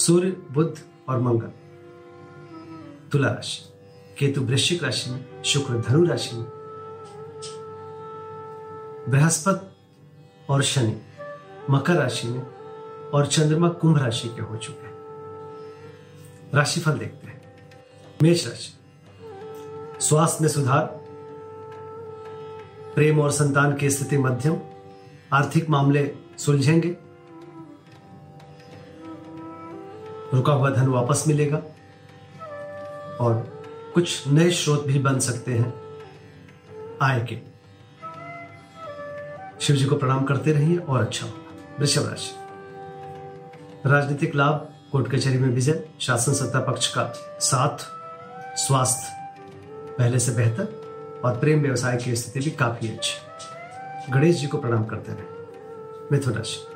सूर्य, बुध और मंगल। तुला राशि। केतु वृश्चिक राशि में, शुक्र धनु राशि में। बृहस्पति और शनि मकर राशि में और चंद्रमा कुंभ राशि के हो चुके हैं। राशिफल देखते हैं। मेष राशि। स्वास्थ्य में सुधार, प्रेम और संतान की स्थिति मध्यम, आर्थिक मामले सुलझेंगे रुका हुआ धन वापस मिलेगा। और कुछ नए स्रोत भी बन सकते हैं। आय के। शिव जी को प्रणाम करते रहिए और अच्छा होगा वृषभ राशि। राजनीतिक लाभ कोर्ट कचहरी में विजय, शासन सत्ता पक्ष का साथ, स्वास्थ्य पहले से बेहतर और प्रेम व्यवसाय की स्थिति भी काफ़ी अच्छी। गणेश जी को प्रणाम करते रहे। मिथुन राशि।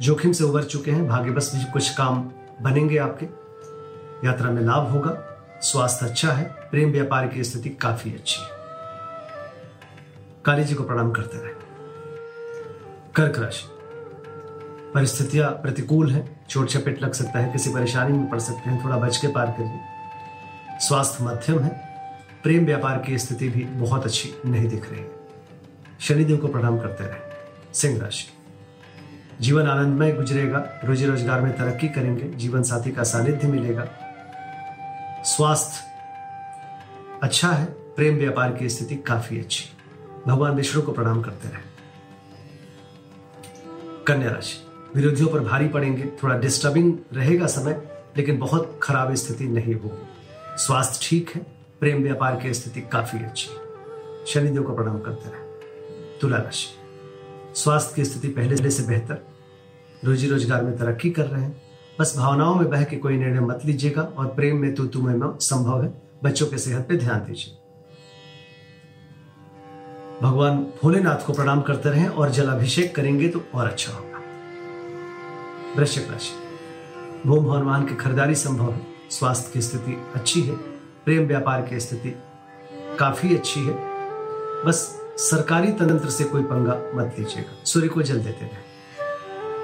जोखिम से उबर चुके हैं, भाग्यवश भी कुछ काम बनेंगे आपके। यात्रा में लाभ होगा, स्वास्थ्य अच्छा है, प्रेम व्यापार की स्थिति काफ़ी अच्छी है। काली जी को प्रणाम करते रहे। कर्क राशि। परिस्थितियाँ प्रतिकूल है, चोट चपेट लग सकता है, किसी परेशानी में पड़ सकते हैं, थोड़ा बच के पार करिए। स्वास्थ्य मध्यम है, प्रेम व्यापार की स्थिति भी बहुत अच्छी नहीं दिख रही है। शनिदेव को प्रणाम करते रहे। सिंह राशि। जीवन आनंदमय गुजरेगा। रोजी रोज़गार में तरक्की करेंगे। जीवन साथी का सानिध्य मिलेगा। स्वास्थ्य अच्छा है। प्रेम व्यापार की स्थिति काफ़ी अच्छी। भगवान विष्णु को प्रणाम करते रहे। कन्या राशि। विरोधियों पर भारी पड़ेंगे। थोड़ा डिस्टर्बिंग रहेगा समय, लेकिन बहुत खराब स्थिति नहीं होगी। स्वास्थ्य ठीक है। प्रेम व्यापार की स्थिति काफ़ी अच्छी। शनिदेव को प्रणाम करते रहे। तुला राशि। स्वास्थ्य की स्थिति पहले से बेहतर। रोजी रोज़गार में तरक्की कर रहे हैं। बस भावनाओं में बह के कोई निर्णय मत लीजिएगा और प्रेम में तो तुम्हें संभव है। बच्चों के सेहत पे ध्यान दीजिए। भगवान भोलेनाथ को प्रणाम करते रहें और जलाभिषेक करेंगे तो और अच्छा होगा। वृश्चिक राशि। भूम भवन वाहन की खरीदारी संभव है। स्वास्थ्य की स्थिति अच्छी है। प्रेम व्यापार की स्थिति काफ़ी अच्छी है। बस सरकारी तंत्र से कोई पंगा मत लीजिएगा। सूर्य को जल देते रहे।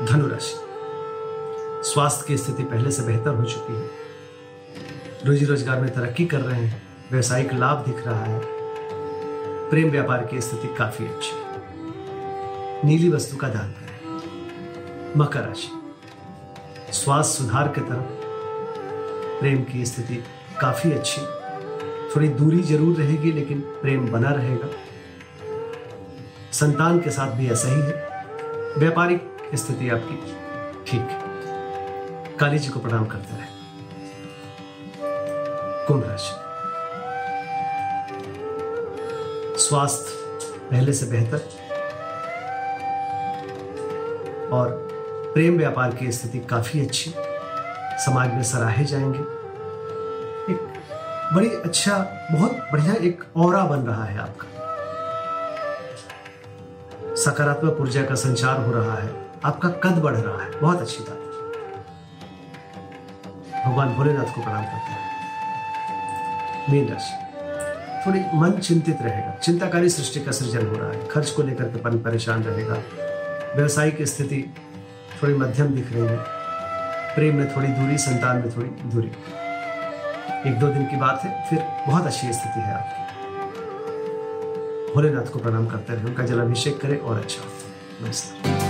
धनु राशि स्वास्थ्य की स्थिति पहले से बेहतर हो चुकी है। रोजी रोज़गार में तरक्की कर रहे हैं, व्यवसायिक लाभ दिख रहा है। प्रेम व्यापार की स्थिति काफ़ी अच्छी है। नीली वस्तु का दान करें। मकर राशि। स्वास्थ्य सुधार की तरफ़ प्रेम की स्थिति काफ़ी अच्छी थोड़ी दूरी ज़रूर रहेगी, लेकिन प्रेम बना रहेगा। संतान के साथ भी ऐसा ही है। व्यापारिक स्थिति आपकी। ठीक। काली जी को प्रणाम करते रहे। कुंभ राशि। स्वास्थ्य पहले से बेहतर। और प्रेम व्यापार की स्थिति काफ़ी अच्छी। समाज में सराहे जाएँगे। एक बड़ी अच्छा बहुत बढ़िया एक और बन रहा है आपका। सकारात्मक ऊर्जा का संचार हो रहा है। आपका कद बढ़ रहा है। बहुत अच्छी बात। भगवान भोलेनाथ को प्रणाम करते हैं। मीन राशि। थोड़ी मन चिंतित रहेगा। चिंताकारी सृष्टि का सृजन हो रहा है। खर्च को लेकर के पन परेशान रहेगा। व्यवसायिक स्थिति थोड़ी मध्यम दिख रही है। प्रेम में थोड़ी दूरी, संतान में थोड़ी दूरी। एक दो दिन की बात है, फिर बहुत अच्छी स्थिति है आपकी। भोलेनाथ को प्रणाम करते रहे। उनका जलाभिषेक करें और अच्छा नमस्कार।